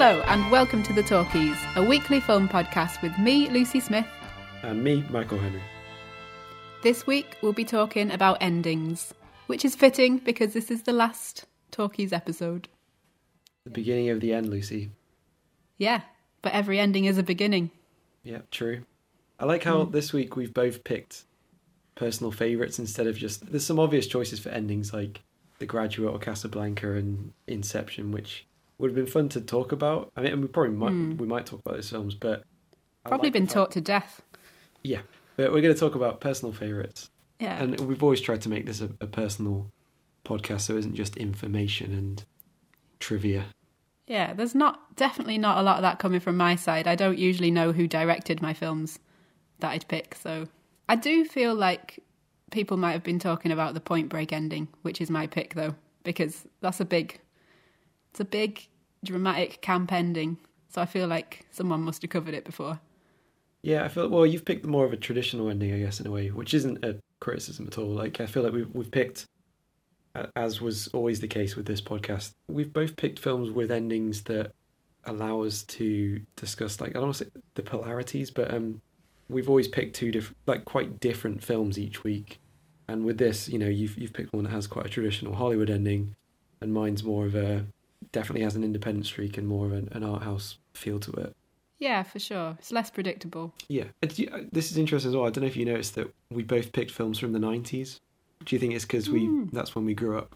Hello, and welcome to The Talkies, a weekly film podcast with me, Lucy Smith. And me, Michael Henry. This week, we'll be talking about endings, which is fitting because this is the last Talkies episode. The beginning of the end, Lucy. Yeah, but every ending is a beginning. Yeah, true. I like how hmm. this week we've both picked personal favourites instead of just. There's some obvious choices for endings like The Graduate or Casablanca and Inception, which would have been fun to talk about. I mean, we probably might hmm. we might talk about those films, but I Probably like been taught to death. Yeah, but we're going to talk about personal favourites, Yeah. and we've always tried to make this a, a personal podcast, so it isn't just information and trivia. Yeah, there's not definitely not a lot of that coming from my side. I don't usually know who directed my films that I'd pick, so I do feel like people might have been talking about the Point Break ending, which is my pick though, because that's a big it's a big dramatic camp ending. So I feel like someone must have covered it before. Yeah, I feel well. You've picked more of a traditional ending, I guess, in a way, which isn't a criticism at all. Like I feel like we've we've picked, as was always the case with this podcast, we've both picked films with endings that allow us to discuss like I don't want to say the polarities, but um, we've always picked two different, like quite different films each week. And with this, you know, you've you've picked one that has quite a traditional Hollywood ending, and mine's more of a definitely has an independent streak and more of an, an art house feel to it. Yeah, for sure. It's less predictable. Yeah, you- uh, this is interesting as well. I don't know if you noticed that we both picked films from the nineties. Do you think it's because we Hmm. that's when we grew up,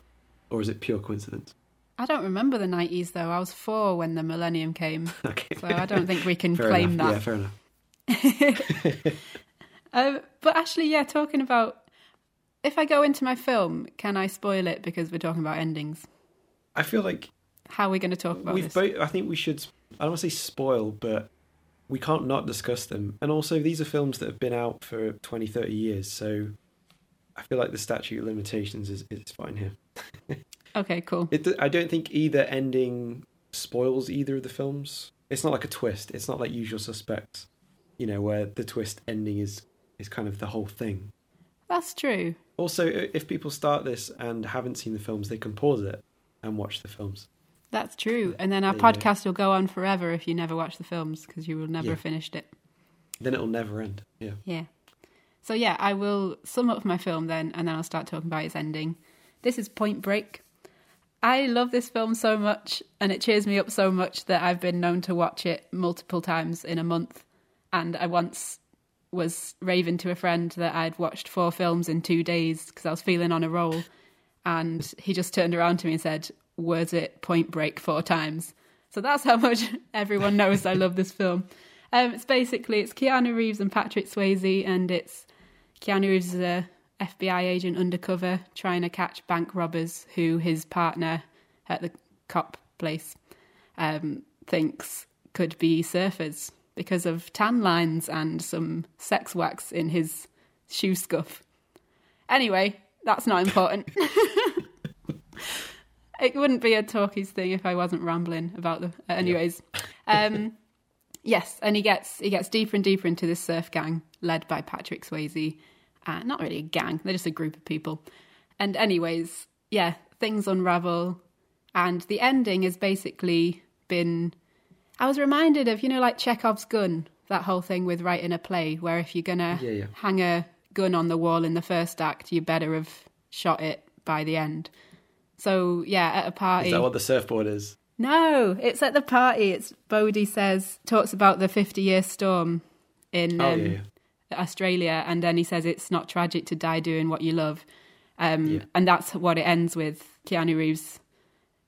or is it pure coincidence? I don't remember the 90s though. I was 4 when the millennium came. Okay, So I don't think we can claim enough. that. Yeah, fair enough. Um, but actually, yeah, talking about if I go into my film, can I spoil it because we're talking about endings? I feel like How are we going to talk about we've this? both. I think we should. I don't want to say spoil, but we can't not discuss them. And also, these are films that have been out for 20, 30 years. So I feel like the statute of limitations is is fine here. Okay, cool. It, I don't think either ending spoils either of the films. It's not like a twist. It's not like Usual Suspects, you know, where the twist ending is is kind of the whole thing. That's true. Also, if people start this and haven't seen the films, they can pause it and watch the films. That's true. And then our There podcast will go on forever if you never watch the films because you will never Yeah. have finished it. Then it'll never end. Yeah. Yeah. So, yeah, I will sum up my film then and then I'll start talking about its ending. This is Point Break. I love this film so much and it cheers me up so much that I've been known to watch it multiple times in a month. And I once was raving to a friend that I'd watched four films in two days because I was feeling on a roll. And he just turned around to me and said, Was it Point Break four times? So that's how much everyone knows I love this film. Um, it's basically it's Keanu Reeves and Patrick Swayze, and it's Keanu Reeves is a FBI agent undercover trying to catch bank robbers who his partner at the cop place um, thinks could be surfers because of tan lines and some sex wax in his shoe scuff. Anyway, that's not important. it wouldn't be a talkies thing if I wasn't rambling about the. uh, anyways, um, yes, and he gets he gets deeper and deeper into this surf gang led by Patrick Swayze. Uh, not really a gang; they're just a group of people. And anyways, yeah, things unravel, and the ending has basically been. I was reminded of you know like Chekhov's gun, that whole thing with writing a play, where if you're gonna Yeah, yeah. hang a gun on the wall in the first act, you better have shot it by the end. So yeah, at a party. Is that what the surfboard is? No, it's at the party. It's Bodhi says talks about the fifty-year storm in Oh, um, yeah, yeah. Australia, and then he says it's not tragic to die doing what you love, um, Yeah. and that's what it ends with. Keanu Reeves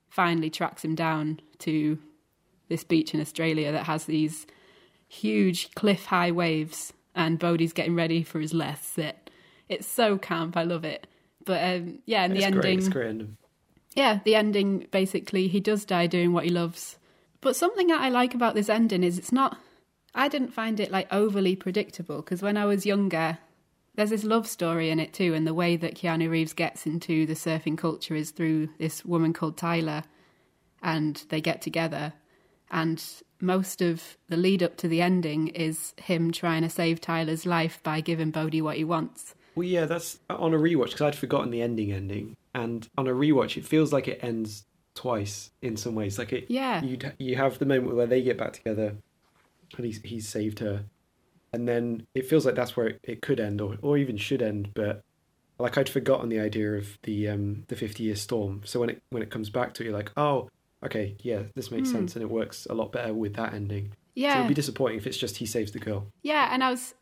finally tracks him down to this beach in Australia that has these huge cliff-high waves, and Bodhi's getting ready for his last set. It's so camp. I love it. But um, yeah, in the it's ending. great. It's great ending. Yeah, the ending basically, he does die doing what he loves. But something that I like about this ending is it's not. I didn't find it like overly predictable because when I was younger, there's this love story in it too, and the way that Keanu Reeves gets into the surfing culture is through this woman called Tyler, and they get together. And most of the lead up to the ending is him trying to save Tyler's life by giving Bodhi what he wants. Well, yeah, that's on a rewatch because I'd forgotten the ending ending, and on a rewatch, it feels like it ends twice in some ways. Like it, Yeah. you you have the moment where they get back together, and he's he's saved her, and then it feels like that's where it, it could end, or or even should end. But like I'd forgotten the idea of the um the fifty year storm. So when it when it comes back to it, you're like, oh, okay, yeah, this makes Hmm. sense, and it works a lot better with that ending. So Yeah. it'd be disappointing if it's just he saves the girl. Yeah, and I was.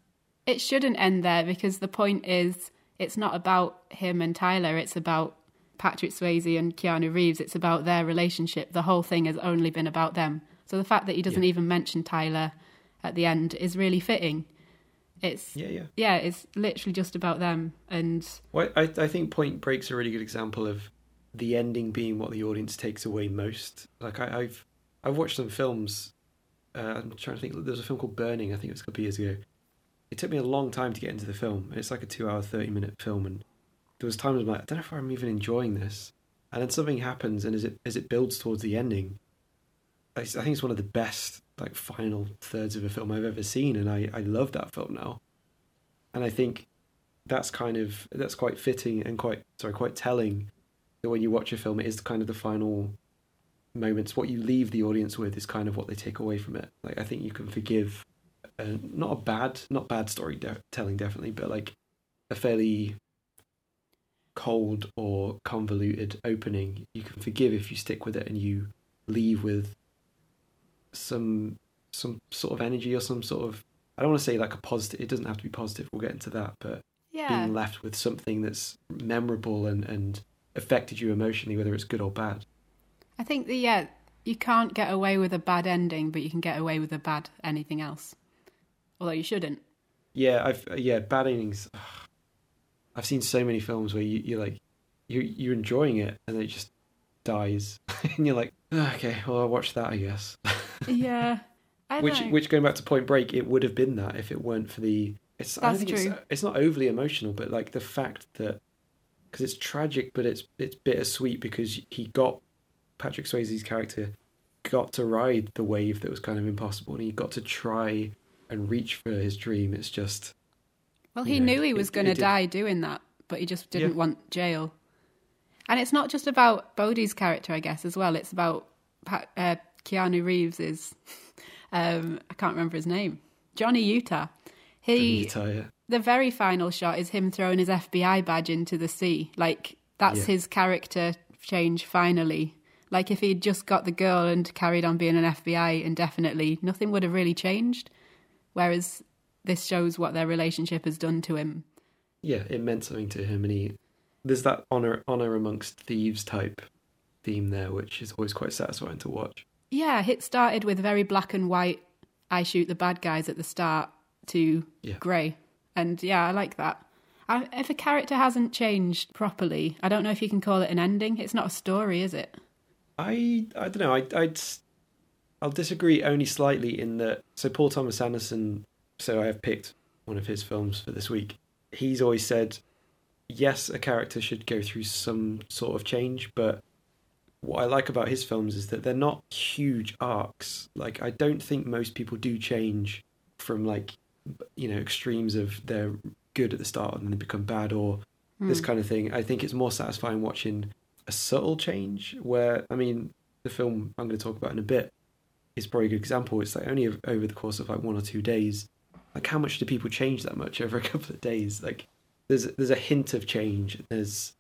It shouldn't end there because the point is, it's not about him and Tyler. It's about Patrick Swayze and Keanu Reeves. It's about their relationship. The whole thing has only been about them. So the fact that he doesn't Yeah. even mention Tyler at the end is really fitting. It's Yeah, yeah. yeah, it's literally just about them. And Well, I I think Point Break's a really good example of the ending being what the audience takes away most. Like I, I've I've watched some films. Uh, I'm trying to think. There was a film called Burning. I think it was a couple of years ago. It took me a long time to get into the film. It's like a two-hour, thirty-minute film, and there was times I'm like, I don't know if I'm even enjoying this. And then something happens, and as it as it builds towards the ending, I think it's one of the best like final thirds of a film I've ever seen, and I I love that film now. And I think that's kind of that's quite fitting and quite sorry quite telling that when you watch a film it is kind of the final moments what you leave the audience with is kind of what they take away from it like i think you can forgive uh, not a bad not bad storytelling definitely but like a fairly cold or convoluted opening you can forgive if you stick with it and you leave with some some sort of energy or some sort of i don't want to say like a positive it doesn't have to be positive we'll get into that but yeah, being left with something that's memorable and, and affected you emotionally, whether it's good or bad. I think the yeah, you can't get away with a bad ending, but you can get away with a bad anything else. Although you shouldn't. Yeah, I've yeah bad endings. I've seen so many films where you you're like you you're enjoying it and it just dies, and you're like, "Ah, okay, well I'll watch that I guess. Yeah, I which know. which going back to Point Break, it would have been that if it weren't for the. It's I don't That's think true. it's it's not overly emotional, but like the fact that because it's tragic, but it's it's bittersweet because he got Patrick Swayze's character got to ride the wave that was kind of impossible, and he got to try and reach for his dream. It's just Well, you he know, knew he was going to die doing that, but he just didn't Yeah. want jail. And it's not just about Bodhi's character, I guess, as well. It's about Pat, uh, Keanu Reeves's. Um, I can't remember his name. Johnny Utah. He retire. the very final shot is him throwing his FBI badge into the sea. Like that's Yeah. his character change finally. Like if he'd just got the girl and carried on being an FBI indefinitely, nothing would have really changed. Whereas this shows what their relationship has done to him. Yeah, it meant something to him, and he there's that honor honor amongst thieves type theme there, which is always quite satisfying to watch. Yeah, it started with very black and white. I shoot the bad guys at the start to Yeah. grey, and yeah, I like that. I, if a character hasn't changed properly, I don't know if you can call it an ending. It's not a story, is it? I I don't know. I I'd I'll disagree only slightly in that. So Paul Thomas Anderson. So I have picked one of his films for this week. He's always said, yes, a character should go through some sort of change, but what I like about his films is that they're not huge arcs. Like I don't think most people do change from like you know extremes of they're good at the start and then they become bad or hmm. this kind of thing. I think it's more satisfying watching a subtle change where I mean the film I'm going to talk about in a bit is probably a good example. It's like only over the course of like one or two days. Like how much do people change that much over a couple of days? Like there's there's a hint of change. There's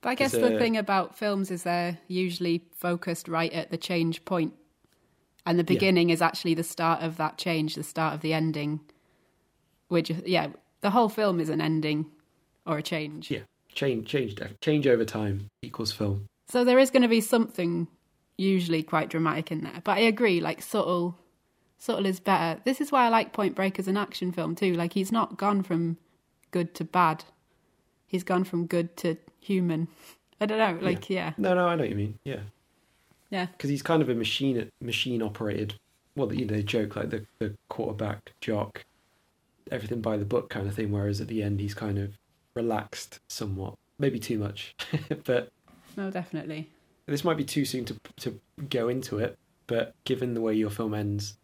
But I guess There's the a- thing about films is they're usually focused right at the change. And the Yeah. beginning is actually the start of that change, the start of the ending. Which, yeah, the whole film is an ending or a change. yeah change change change over time equals film. So there is going to be something usually quite dramatic in there. But I agree, like subtle, subtle is better. This is why I like Point Break as an action film too. Like he's not gone from good to bad. He's gone from good to human. I don't know. Like yeah, No, no, I know what you mean. Yeah. yeah. because he's kind of a machine machine operated. Well, you know, the joke like the the quarterback jock, everything by the book kind of thing. Whereas at the end, he's kind of relaxed somewhat, maybe too much. but No, definitely. this might be too soon to to go into it. But given the way your film ends,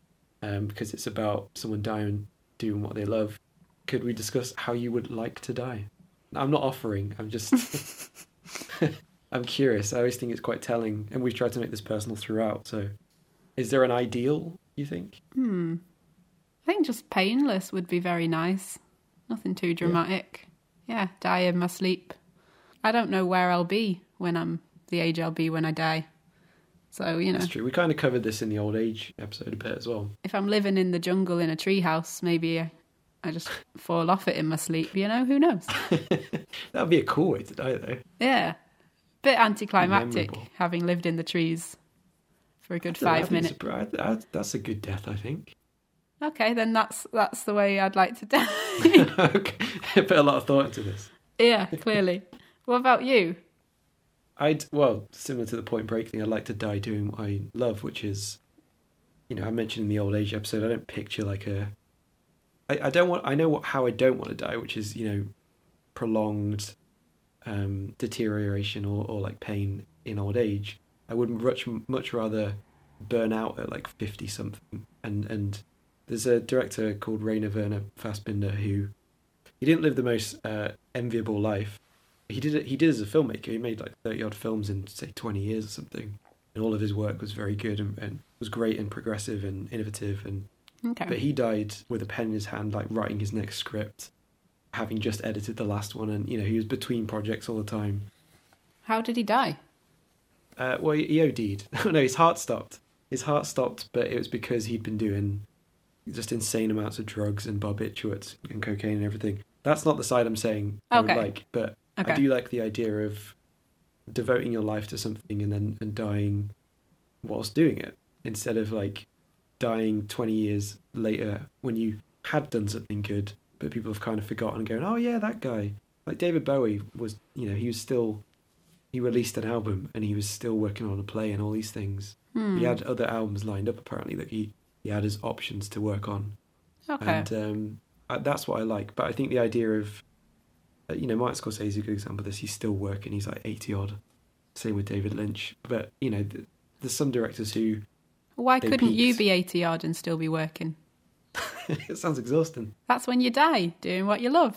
um, because it's about someone dying doing what they love, could we discuss how you would like to die? I'm not offering. I'm just. I'm curious. I always think it's quite telling, and we've tried to make this personal throughout. So, is there an ideal? You think? Hmm. I think just painless would be very nice. Nothing too dramatic. Yeah, die in my sleep. I don't know where I'll be when I'm the age I'll be when I die. So, you know, That's true. We kind of covered this in the old age episode a bit as well. if I'm living in the jungle in a treehouse, maybe I, I just fall off it in my sleep, you know? Who knows? That would be a cool way to die, though. Yeah. Bit anticlimactic having lived in the trees for a good I I five minutes. I- I- that's a good death, I think. Okay, then that's that's the way I'd like to die. okay, put a lot of thought into this. yeah, clearly. What about you? I'd well, similar to the Point Break thing, I'd like to die doing what I love, which is, you know, I mentioned in the old age episode, I don't picture like a. I, I don't want. I know what how I don't want to die, which is you know, prolonged, um, deterioration or or like pain in old age. I would much much rather burn out at like fifty something. And and there's a director called Rainer Werner Fassbinder who, he didn't live the most uh, enviable life he did it. He did as a filmmaker. He made like thirty odd films in say twenty years or something, and all of his work was very good and, and was great and progressive and innovative. And Okay. but he died with a pen in his hand, like writing his next script, having just edited the last one, and you know he was between projects all the time. How did he die? Uh, well, he OD'd. no, his heart stopped. His heart stopped, but it was because he'd been doing just insane amounts of drugs and barbiturates and cocaine and everything. That's not the side I'm saying I would like, but Okay. I do like the idea of devoting your life to something and then and dying whilst doing it instead of like dying 20 years later when you had done something good but people have kind of forgotten and going oh yeah that guy like David Bowie was you know he was still he released an album and he was still working on a play and all these things Hmm. he had other albums lined up apparently that he he had his options to work on Okay. and um, that's what I like. But I think the idea of, you know, Martin Scorsese is a good example of this. He's still working. He's like eighty odd. Same with David Lynch. But you know, th- there's some directors who Why couldn't you be 80 odd and still be working? it sounds exhausting. That's when you die, doing what you love.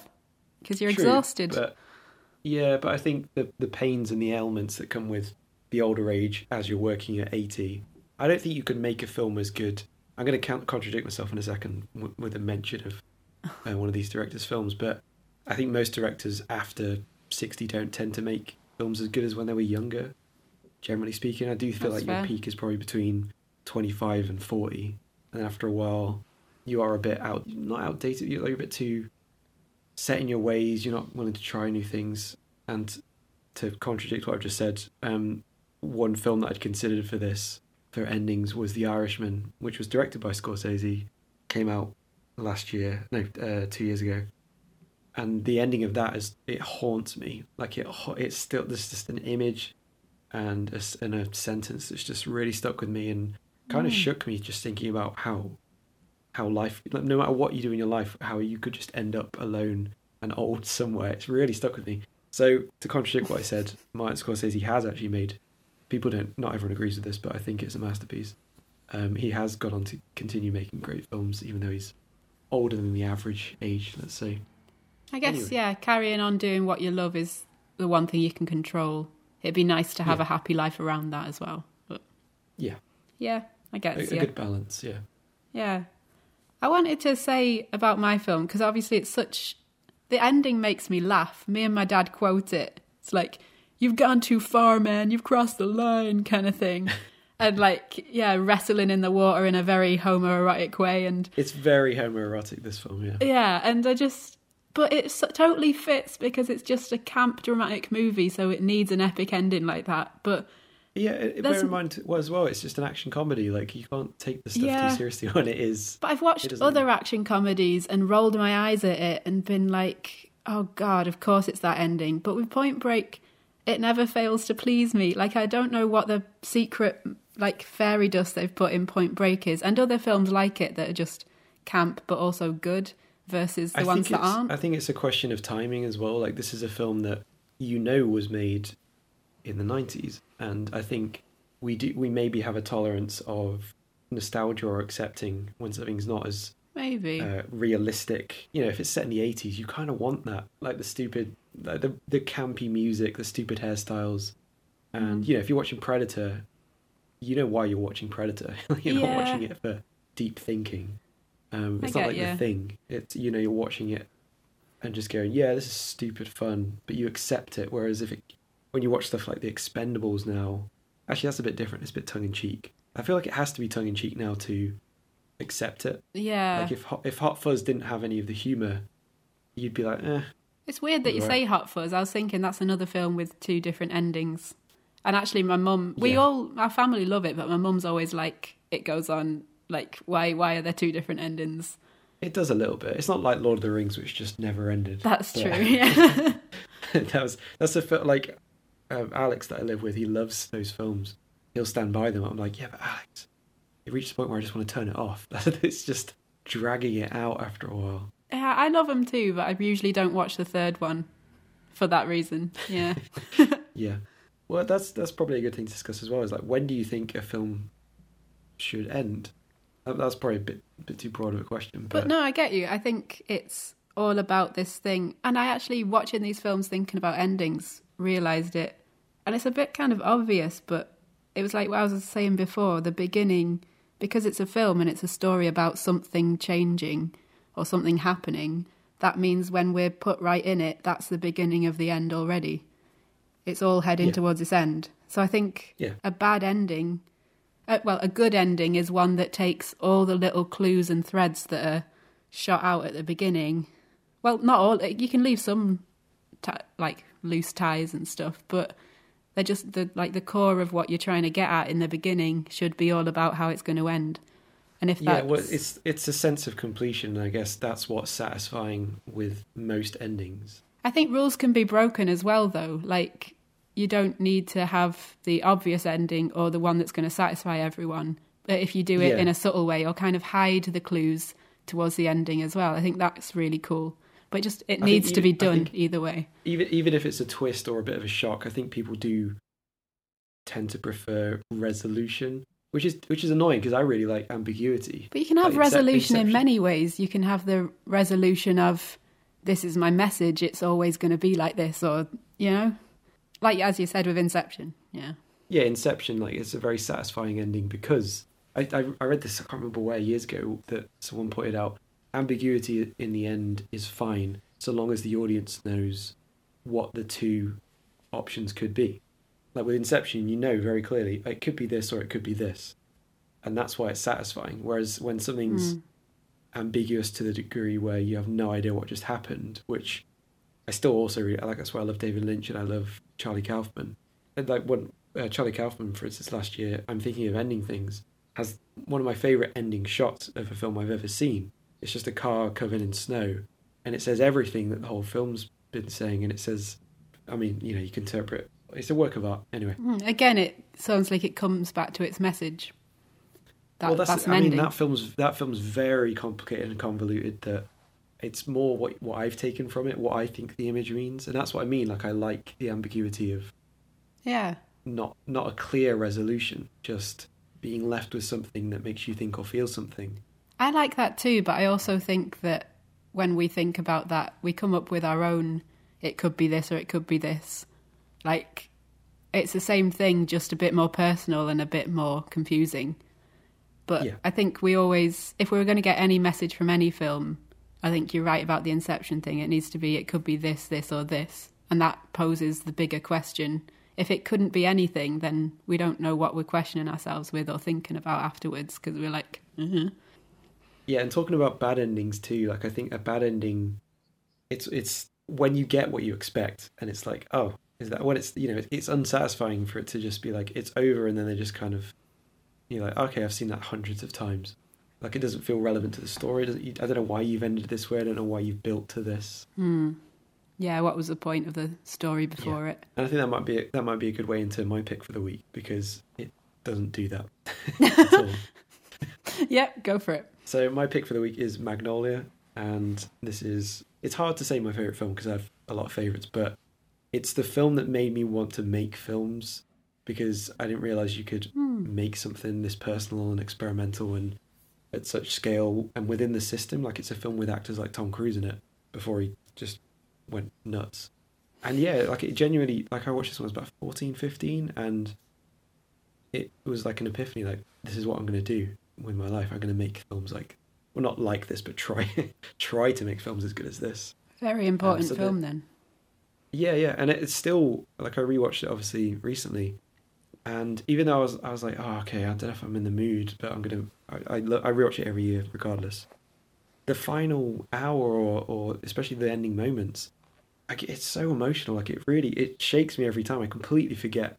Because you're True, exhausted. But yeah, but I think the the pains and the ailments that come with the older age as you're working at eighty, I don't think you could make a film as good. I'm going to contradict myself in a second with a mention of uh, one of these directors' films, but I think most directors after sixty don't tend to make films as good as when they were younger. Generally speaking, I do feel That's like your peak is probably between twenty-five and forty, and after a while, you are a bit out, not outdated. You're like a bit too set in your ways. You're not willing to try new things. And to contradict what I've just said, um, one film that I'd considered for this for endings was The Irishman, which was directed by Scorsese, came out last year, no, uh, two years ago. And the ending of that is it haunts me. Like it, it's still there's just an image and a, and a sentence that's just really stuck with me and kind of Mm. shook me just thinking about how how life like, no matter what you do in your life how you could just end up alone and old somewhere it's really stuck with me so to contradict what i said martin scorsese has actually made people don't not everyone agrees with this but i think it's a masterpiece um, he has gone on to continue making great films even though he's older than the average age let's say I guess, Anyway. yeah, carrying on doing what you love is the one thing you can control. It'd be nice to have Yeah. a happy life around that as well. But yeah yeah, I guess, a yeah. good balance yeah Yeah. I wanted to say about my film because obviously it's such. The ending makes me laugh. Me and my dad quote it. It's like, you've gone too far, man. You've crossed the line, kind of thing. and like, yeah, wrestling in the water in a very homoerotic way. And it's very homoerotic this film yeah yeah, and I just. But it totally fits because it's just a camp dramatic movie, so it needs an epic ending like that. But Yeah, it- bear in mind well, as well, it's just an action comedy. Like you can't take the stuff Yeah. too seriously when it is. But I've watched other action comedies and rolled my eyes at it and been like, oh God, of course it's that ending. But with Point Break, it never fails to please me. Like, I don't know what the secret, like, fairy dust they've put in Point Break is, and other films like it that are just camp but also good versus the I ones that aren't. I think it's a question of timing as well. Like this is a film that you know was made in the nineties, and I think we do we maybe have a tolerance of nostalgia or accepting when something's not as Maybe. uh, realistic. You know, if it's set in the eighties, you kind of want that, like the stupid, like the the campy music, the stupid hairstyles. And Mm. you know, if you're watching Predator, you know why you're watching Predator. you're not watching it for deep thinking. Um, I it's not get like ya. the thing. It's you know, you're watching it and just going, yeah, this is stupid fun, but you accept it. Whereas if it, when you watch stuff like The Expendables now, actually that's a bit different. It's a bit tongue in cheek. I feel like it has to be tongue in cheek now to accept it. Yeah. Like if Hot, if Hot Fuzz didn't have any of the humor, you'd be like, eh. It's weird that you Right. say Hot Fuzz. I was thinking that's another film with two different endings. And actually, my mum, we Yeah. all, our family love it, but my mum's always like, it goes on, like, why, why are there two different endings? It does a little bit. It's not like Lord of the Rings, which just never ended. That's But- true. Yeah. that was that's a fil- like um, Alex that I live with. He loves those films. He'll stand by them. I'm like, yeah, but Alex, it reached the point where I just want to turn it off. it's just dragging it out after a while. yeah, I love them too, but I usually don't watch the third one for that reason. Yeah. Yeah. Well, that's that's probably a good thing to discuss as well. Is like, when do you think a film should end? That- That's probably a bit bit too broad of a question, but, But no, I get you. I think it's all about this thing. And I actually, watching these films, thinking about endings, realised it. And it's a bit kind of obvious, but it was like what I was saying before the beginning, because it's a film and it's a story about something changing or something happening, that means when we're put right in it, that's the beginning of the end already. It's all heading Yeah. towards its end. So I think Yeah. a bad ending uh, well, a good ending is one that takes all the little clues and threads that are shot out at the beginning. Well, not all. You can leave some ti like loose ties and stuff, but they're just the like the core of what you're trying to get at in the beginning should be all about how it's going to end. And if yeah, that's well, it's it's a sense of completion. I guess that's what's satisfying with most endings. I think rules can be broken as well, though. Like, you don't need to have the obvious ending or the one that's going to satisfy everyone. But if you do it Yeah. in a subtle way or kind of hide the clues towards the ending as well, I think that's really cool. But just it think needs to even- be done either way. even even if it's a twist or a bit of a shock, I think people do tend to prefer resolution, which is which is annoying because I really like ambiguity. But you can have Like, resolution in many ways. You can have the resolution of this is my message, it's always going to be like this, or, you know, like as you said with Inception. Yeah. Yeah, Inception, like it's a very satisfying ending because I, I I read this I can't remember where years ago that someone pointed out ambiguity in the end is fine so long as the audience knows what the two options could be. Like with Inception, you know very clearly it could be this or it could be this, and that's why it's satisfying. Whereas when something's Mm. ambiguous to the degree where you have no idea what just happened, which I still also really, like. That's why I love David Lynch and I love Charlie Kaufman. And like when uh, Charlie Kaufman, for instance, last year, I'm thinking of ending things, has one of my favorite ending shots of a film I've ever seen. It's just a car covered in snow, and it says everything that the whole film's been saying, and it says, I mean, you know, you can interpret. It's a work of art, anyway. Mm, Again, it sounds like it comes back to its message. That, well, that's, that's, I mean, that film's that film's very complicated and convoluted. That it's more what what I've taken from it, what I think the image means, and that's what I mean. Like I like the ambiguity of Yeah. not not a clear resolution, just being left with something that makes you think or feel something. I like that too, but I also think that when we think about that, we come up with our own, it could be this or it could be this. Like, it's the same thing, just a bit more personal and a bit more confusing. But Yeah. I think we always, if we were going to get any message from any film, I think you're right about the Inception thing. It needs to be, it could be this, this, or this. And that poses the bigger question. If it couldn't be anything, then we don't know what we're questioning ourselves with or thinking about afterwards because we're like, mm hmm. Yeah, and talking about bad endings too, like I think a bad ending, it's it's when you get what you expect, and it's like, oh, is that when it's you know it's unsatisfying for it to just be like it's over, and then they just kind of, you're like, okay, I've seen that hundreds of times, like it doesn't feel relevant to the story. I don't know why you've ended this way. I don't know why you've built to this, Hmm. Yeah, what was the point of the story before it? and I think that might be a, that might be a good way into my pick for the week because it doesn't do that at all. yep, go for it. So my pick for the week is Magnolia, and this is it's hard to say my favorite film because I have a lot of favorites, but it's the film that made me want to make films because I didn't realize you could make something this personal and experimental and at such scale and within the system. Like it's a film with actors like Tom Cruise in it before he just went nuts. and yeah, like it genuinely, like I watched this when I was about 14, 15, and it was like an epiphany. Like this is what I'm going to do with my life. I'm going to make films like, well, not like this, but try try to make films as good as this. Very um, important so the- film then. Yeah, yeah, and it's still like I rewatched it obviously recently, and even though I was I was like, oh okay, I don't know if I'm in the mood, but I'm gonna I I, I rewatch it every year regardless. The final hour or or especially the ending moments, like it's so emotional. Like it really it shakes me every time. I completely forget.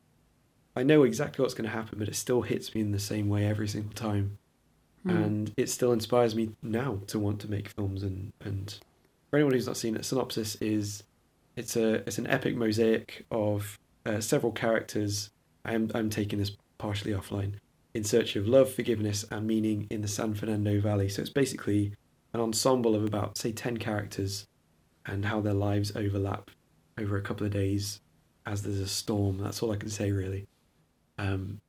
I know exactly what's going to happen, but it still hits me in the same way every single time, Hmm. and it still inspires me now to want to make films. And and for anyone who's not seen it, synopsis is it's a it's an epic mosaic of uh, several characters. I'm I'm taking this partially offline in search of love, forgiveness, and meaning in the San Fernando Valley. So it's basically an ensemble of about say ten characters, and how their lives overlap over a couple of days as there's a storm. That's all I can say really. Um,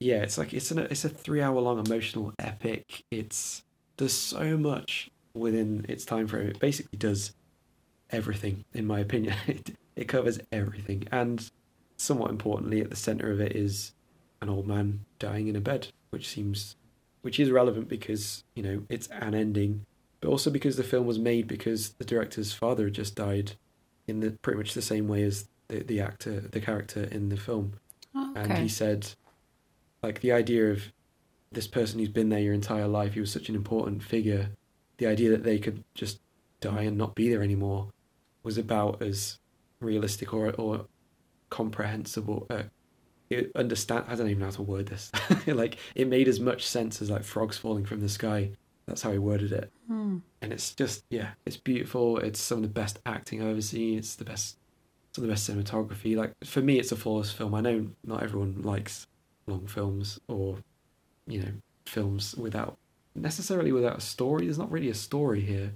yeah, it's like it's an it's a three hour long emotional epic. It's there's so much within its time frame. It basically does everything, in my opinion. It, it covers everything, and somewhat importantly, at the center of it is an old man dying in a bed, which seems, which is relevant because you know it's an ending, but also because the film was made because the director's father just died, in the pretty much the same way as the the actor, the character in the film, Oh, and he said, like the idea of this person who's been there your entire life, he was such an important figure. The idea that they could just die and not be there anymore was about as realistic or or comprehensible. Uh, it understand. I don't even know how to word this. like it made as much sense as like frogs falling from the sky. That's how he worded it, Hmm. and it's just yeah, it's beautiful. It's some of the best acting I've ever seen. It's the best, some of the best cinematography. Like for me, it's a flawless film. I know not everyone likes long films or you know films without necessarily without a story. There's not really a story here,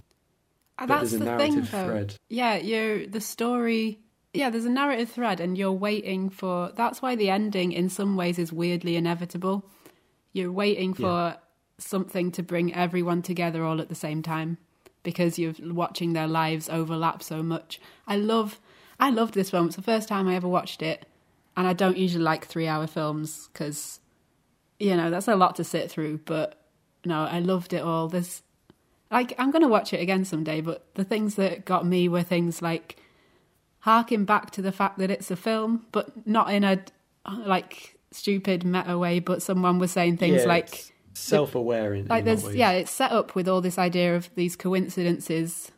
Uh, but That's there's a the narrative thing, thread. Yeah, you the story. Yeah, there's a narrative thread, and you're waiting for. That's why the ending, in some ways, is weirdly inevitable. You're waiting for something to bring everyone together all at the same time because you're watching their lives overlap so much. I love, I loved this film. It's the first time I ever watched it, and I don't usually like three-hour films because, you know, that's a lot to sit through. But no, I loved it all. There's like I'm going to watch it again someday, but the things that got me were things like harking back to the fact that it's a film, but not in a like stupid meta way. But someone was saying things Yeah, like self-aware in like in there's yeah, it's set up with all this idea of these coincidences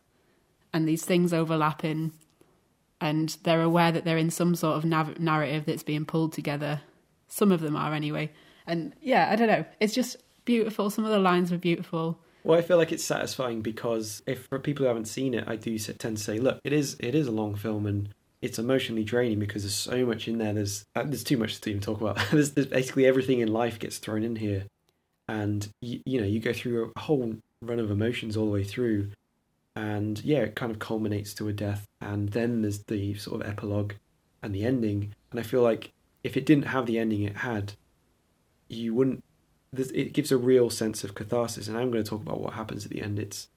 and these things overlapping, and they're aware that they're in some sort of nav- narrative that's being pulled together. Some of them are anyway, and yeah, I don't know. It's just beautiful. Some of the lines were beautiful. Well, I feel like it's satisfying because if for people who haven't seen it, I do tend to say, look, it is it is a long film and it's emotionally draining because there's so much in there. There's uh, there's too much to even talk about. there's, there's basically everything in life gets thrown in here, and you, you know you go through a whole run of emotions all the way through, and yeah, it kind of culminates to a death, and then there's the sort of epilogue and the ending. And I feel like if it didn't have the ending it had, you wouldn't there's- it gives a real sense of catharsis and i'm going to talk about what happens at the end. It's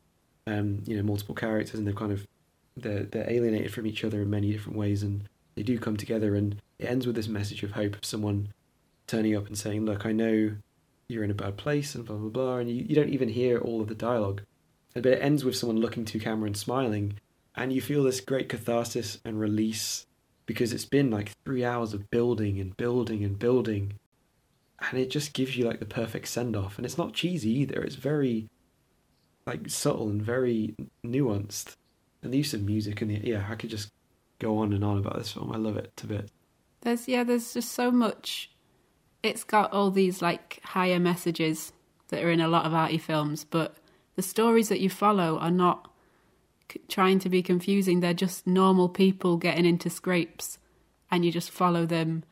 um you know multiple characters and they're kind of they're, they're alienated from each other in many different ways and they do come together and it ends with this message of hope of someone turning up and saying look i know you're in a bad place and blah blah blah and you, you don't even hear all of the dialogue. But it ends with someone looking to camera and smiling and you feel this great catharsis and release because it's been like three hours of building and building and building and it just gives you like the perfect send off and it's not cheesy either it's very like subtle and very nuanced and the use of music and the yeah i could just go on and on about this film i love it to bits There's yeah, there's just so much. It's got all these like higher messages that are in a lot of arty films, but the stories that you follow are not trying to be confusing. They're just normal people getting into scrapes, and you just follow them.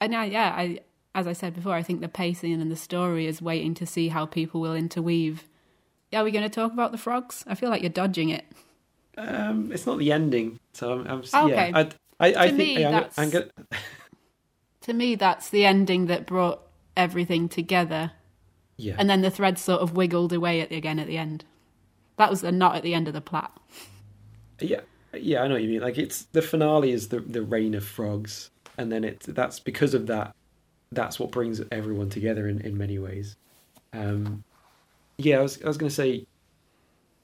And I, yeah, I as I said before, I think the pacing and the story is waiting to see how people will interweave. Yeah, are we going to talk about the frogs? I feel like you're dodging it. um it's not the ending so i'm, I'm Okay. yeah i i, I To think me, I'm, that's- I'm gonna To me, that's the ending that brought everything together. yeah and then the thread sort of wiggled away at the, again at the end. That was the knot at the end of the plot. Yeah, Yeah, I know what you mean. Like it's the finale is the the rain of frogs, and then it that's because of that. That's what brings everyone together in, in many ways. Um, yeah, I was I was going to say.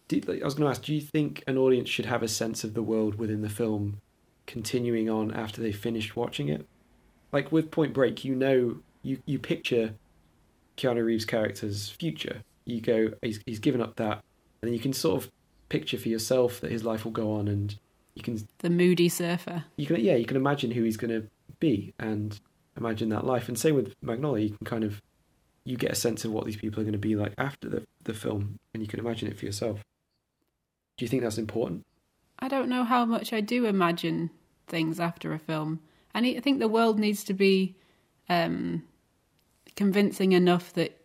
Do, I was going to ask, do you think an audience should have a sense of the world within the film, continuing on after they finished watching it? Like with Point Break, you know, you you picture Keanu Reeves' character's future. You go, he's he's given up that, and then you can sort of picture for yourself that his life will go on, and you can The moody surfer. you can yeah you can imagine who he's going to be and imagine that life. And same with Magnolia, you can kind of you get a sense of what these people are going to be like after the the film, and you can imagine it for yourself. Do you think that's important? I don't know how much I do imagine things after a film. I, need, I think the world needs to be um, convincing enough that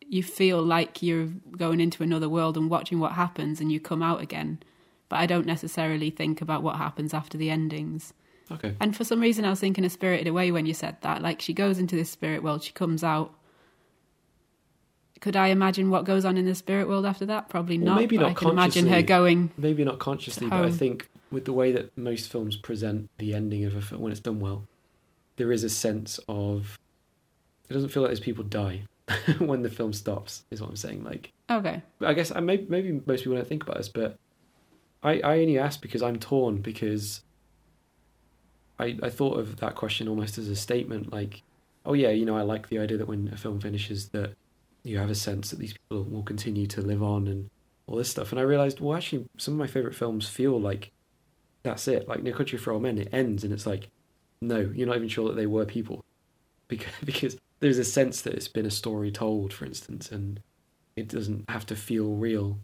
you feel like you're going into another world and watching what happens and you come out again. But I don't necessarily think about what happens after the endings. Okay. And for some reason, I was thinking of Spirited Away when you said that. Like, she goes into this spirit world, she comes out. Could I imagine what goes on in the spirit world after that? Probably Well, not. maybe not I can imagine her going. Maybe not consciously, but I think with the way that most films present the ending of a film when it's done well, there is a sense of it doesn't feel like those people die when the film stops. Is what I'm saying. Like Okay. I guess I may, maybe most people don't think about this, but I, I only ask because I'm torn because I I thought of that question almost as a statement, like, oh yeah, you know, I like the idea that when a film finishes that you have a sense that these people will continue to live on and all this stuff. And I realized, well, actually, some of my favorite films feel like that's it. Like No Country for Old Men, it ends and it's like, no, you're not even sure that they were people, because because there's a sense that it's been a story told, for instance, and it doesn't have to feel real.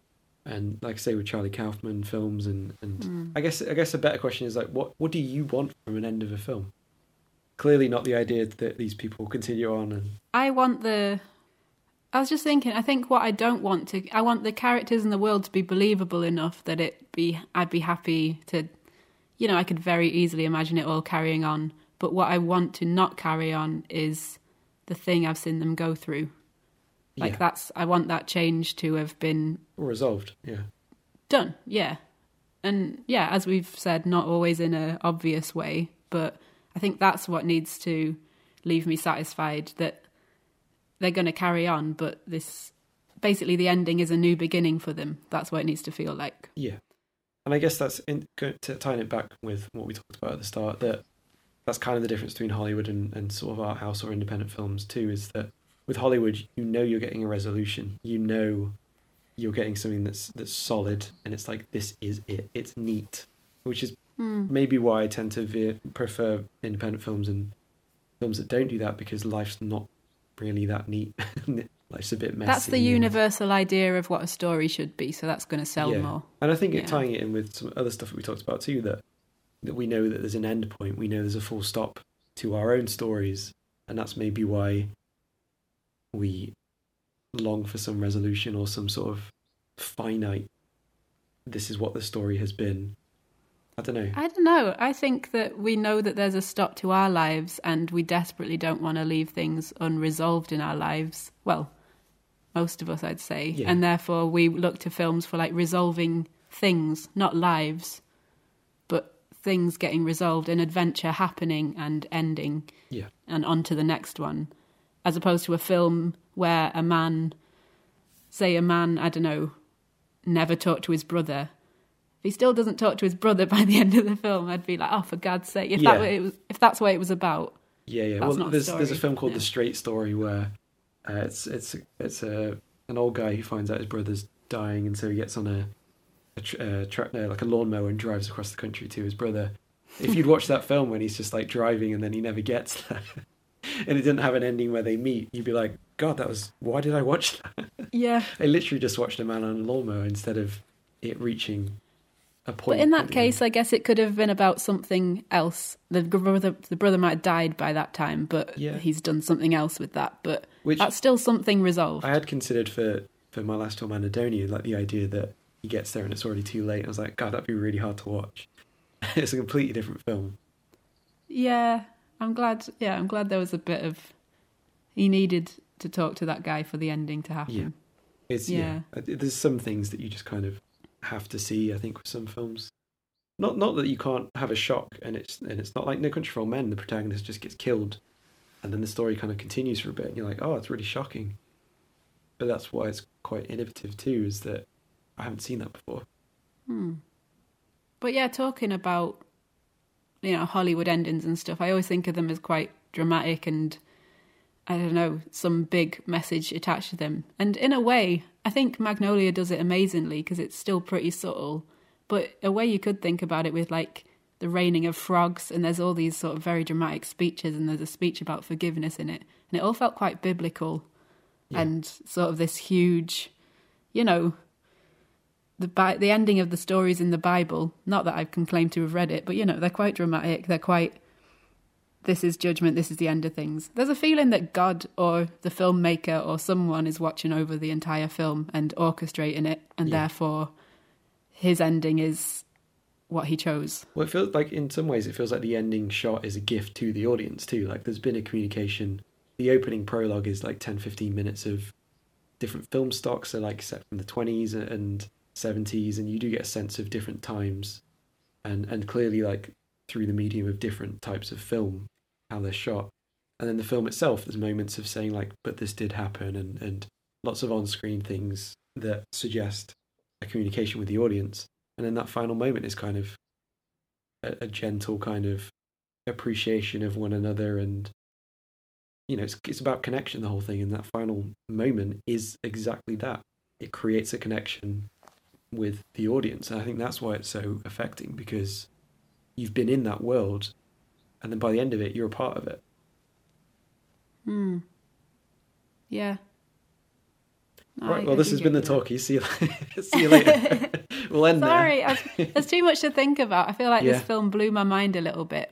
And like I say with Charlie Kaufman films, and and Mm. I guess I guess a better question is like, what what do you want from an end of a film? Clearly, not the idea that these people continue on and I want the. I was just thinking. I think what I don't want to. I want the characters in the world to be believable enough that it be. I'd be happy to. You know, I could very easily imagine it all carrying on. But what I want to not carry on is the thing I've seen them go through. Like yeah, that's. I want that change to have been resolved. Yeah, done. Yeah, and yeah, as we've said, not always in a obvious way, but I think that's what needs to leave me satisfied that they're going to carry on. But this, basically, the ending is a new beginning for them. That's what it needs to feel like. yeah. And I guess that's in, to tying it back with what we talked about at the start. That that's kind of the difference between Hollywood and, and sort of art house or independent films too. Is that with Hollywood, you know you're getting a resolution. You know you're getting something that's that's solid, and it's like this is it. It's neat, which is Hmm. maybe why I tend to veer, prefer independent films and films that don't do that because life's not really that neat. life's a bit messy. That's the universal idea of what a story should be. So that's going to sell Yeah. more. And I think it, Yeah. tying it in with some other stuff that we talked about too, that that we know that there's an end point, we know there's a full stop to our own stories, and that's maybe why we long for some resolution or some sort of finite. This is what the story has been. I don't know. I don't know. I think that we know that there's a stop to our lives and we desperately don't want to leave things unresolved in our lives. Well, most of us, I'd say. Yeah. And therefore, we look to films for like resolving things, not lives, but things getting resolved, an adventure happening and ending Yeah, and on to the next one, as opposed to a film where a man, say a man, I don't know, never talked to his brother. If he still doesn't talk to his brother by the end of the film, I'd be like, oh, for God's sake! If Yeah. that was, if that's what it was about, yeah, yeah. Well, not a there's there's a film called yeah. The Straight Story where uh, it's it's it's a an old guy who finds out his brother's dying, and so he gets on a a, a tra- uh, like a lawnmower and drives across the country to his brother. If you'd watch that film when he's just like driving and then he never gets there, and it didn't have an ending where they meet, you'd be like, God, that was why did I watch that? yeah. I literally just watched a man on a lawnmower instead of it reaching a point. But in that case. I guess it could have been about something else. The brother, the brother might have died by that time, but Yeah. he's done something else with that. But which that's still something resolved. I had considered for for my last film, Anhedonia, like the idea that he gets there and it's already too late. I was like, God, that'd be really hard to watch. it's a completely different film. Yeah, I'm glad. Yeah, I'm glad there was a bit of. He needed to talk to that guy for the ending to happen. Yeah. It's yeah. Yeah. There's some things that you just kind of have to see. I think with some films, not not that you can't have a shock, and it's and it's not like No Country for Old Men. The protagonist just gets killed, and then the story kind of continues for a bit. And you're like, oh, it's really shocking. But that's why it's quite innovative too. Is that I haven't seen that before. Hmm. But yeah, talking about you know Hollywood endings and stuff, I always think of them as quite dramatic and I don't know some big message attached to them. And in a way, I think Magnolia does it amazingly because it's still pretty subtle but a way you could think about it with like the raining of frogs, and there's all these sort of very dramatic speeches, and there's a speech about forgiveness in it, and it all felt quite biblical, yeah. and sort of this huge, you know, the the ending of the stories in the Bible. Not that I can claim to have read it, but you know, they're quite dramatic. They're quite. This is judgment. This is the end of things. There's a feeling that God or the filmmaker or someone is watching over the entire film and orchestrating it, and yeah. therefore his ending is what he chose. Well, it feels like in some ways it feels like the ending shot is a gift to the audience too. Like there's been a communication. The opening prologue is like 10, 15 minutes of different film stocks, are like set from the 20s and 70s, and you do get a sense of different times, and and clearly like through the medium of different types of film, how they're shot. And then the film itself, there's moments of saying like, but this did happen, and and lots of on-screen things that suggest a communication with the audience. And then that final moment is kind of a, a gentle kind of appreciation of one another and you know it's it's about connection the whole thing and that final moment is exactly that it creates a connection with the audience and i think that's why it's so affecting because you've been in that world and then by the end of it you're a part of it hmm yeah Right. Well, this has been the talkie. See you, see you later. we'll end there. Sorry, there's too much to think about. I feel like yeah. this film blew my mind a little bit.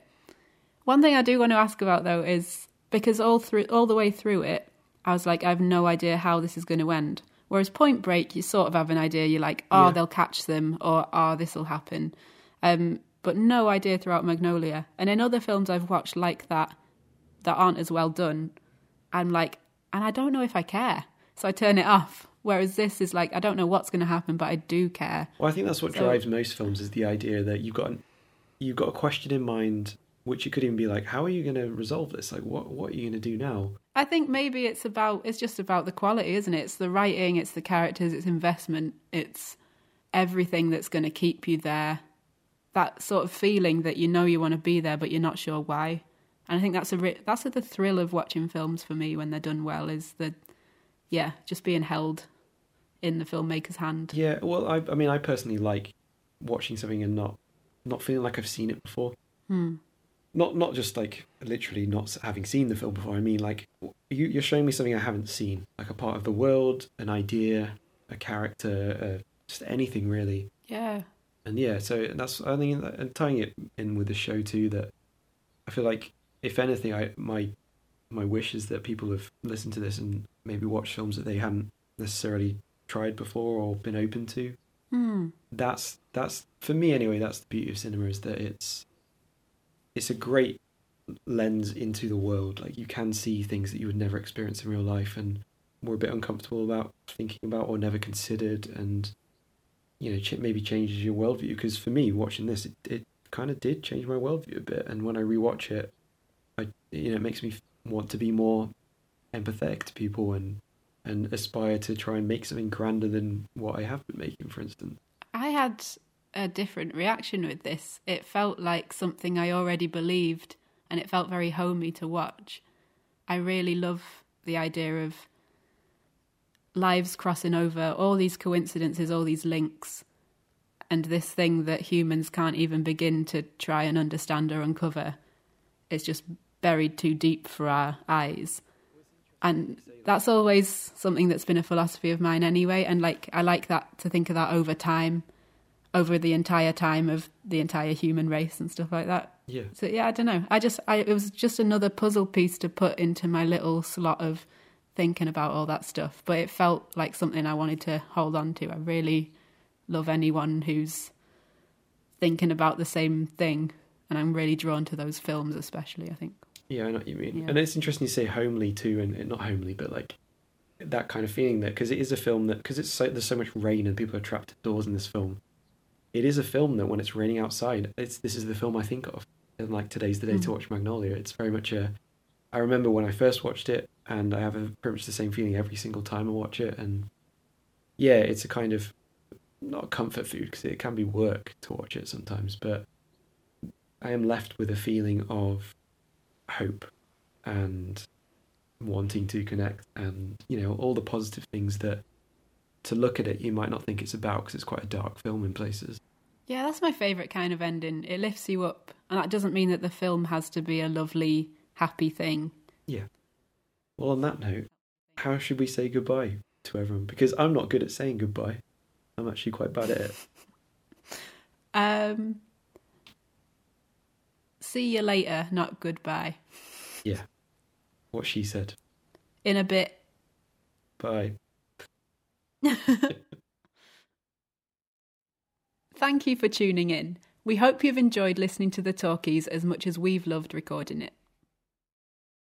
One thing I do want to ask about though is because all through all the way through it, I was like, I have no idea how this is going to end. Whereas Point Break, you sort of have an idea. You're like, oh, yeah. they'll catch them, or oh, this will happen. Um, but no idea throughout Magnolia. And in other films I've watched like that, that aren't as well done, I'm like, and I don't know if I care so I turn it off. Whereas this is like I don't know what's going to happen, but I do care. Well, I think that's what so, drives most films is the idea that you've got you've got a question in mind, which you could even be like, how are you going to resolve this? Like, what what are you going to do now? I think maybe it's about it's just about the quality, isn't it? It's the writing, it's the characters, it's investment, it's everything that's going to keep you there. That sort of feeling that you know you want to be there, but you're not sure why. And I think that's a that's a, the thrill of watching films for me when they're done well is the yeah, just being held in the filmmaker's hand. Yeah, well, I, I mean, I personally like watching something and not not feeling like I've seen it before. Hmm. Not not just like literally not having seen the film before. I mean, like you, you're showing me something I haven't seen, like a part of the world, an idea, a character, uh, just anything really. Yeah. And yeah, so that's I think and tying it in with the show too that I feel like if anything, I my my wish is that people have listened to this and maybe watched films that they hadn't necessarily tried before or been open to. Mm. That's that's for me anyway. That's the beauty of cinema is that it's it's a great lens into the world. Like you can see things that you would never experience in real life and were a bit uncomfortable about thinking about or never considered, and you know maybe changes your worldview. Because for me, watching this, it, it kind of did change my worldview a bit. And when I rewatch it, I you know it makes me want to be more empathetic to people and and aspire to try and make something grander than what I have been making, for instance. I had a different reaction with this. It felt like something I already believed, and it felt very homey to watch. I really love the idea of lives crossing over, all these coincidences, all these links, and this thing that humans can't even begin to try and understand or uncover. It's just buried too deep for our eyes. And that's always something that's been a philosophy of mine anyway. And like, I like that to think of that over time, over the entire time of the entire human race and stuff like that. Yeah. So yeah, I don't know. I just, I, it was just another puzzle piece to put into my little slot of thinking about all that stuff. But it felt like something I wanted to hold on to. I really love anyone who's thinking about the same thing. And I'm really drawn to those films, especially, I think. Yeah, I know what you mean. Yeah. And it's interesting you say homely too, and, not homely, but like that kind of feeling that because it is a film that because it's so, there's so much rain and people are trapped indoors in this film. It is a film that when it's raining outside, it's this is the film I think of. And like today's the day to Mm. watch Magnolia. It's very much a. I remember when I first watched it, and I have a, pretty much the same feeling every single time I watch it. And yeah, it's a kind of not comfort food because it can be work to watch it sometimes, but I am left with a feeling of hope and wanting to connect, and you know all the positive things that to look at it you might not think it's about because it's quite a dark film in places. Yeah, that's my favourite kind of ending. It lifts you up. And that doesn't mean that the film has to be a lovely, happy thing. Yeah. Well, on that note, how should we say goodbye to everyone? Because I'm not good at saying goodbye. I'm actually quite bad at it. Um, see you later, not goodbye. Yeah. What she said. In a bit. Bye. Thank you for tuning in. We hope you've enjoyed listening to the talkies as much as we've loved recording it.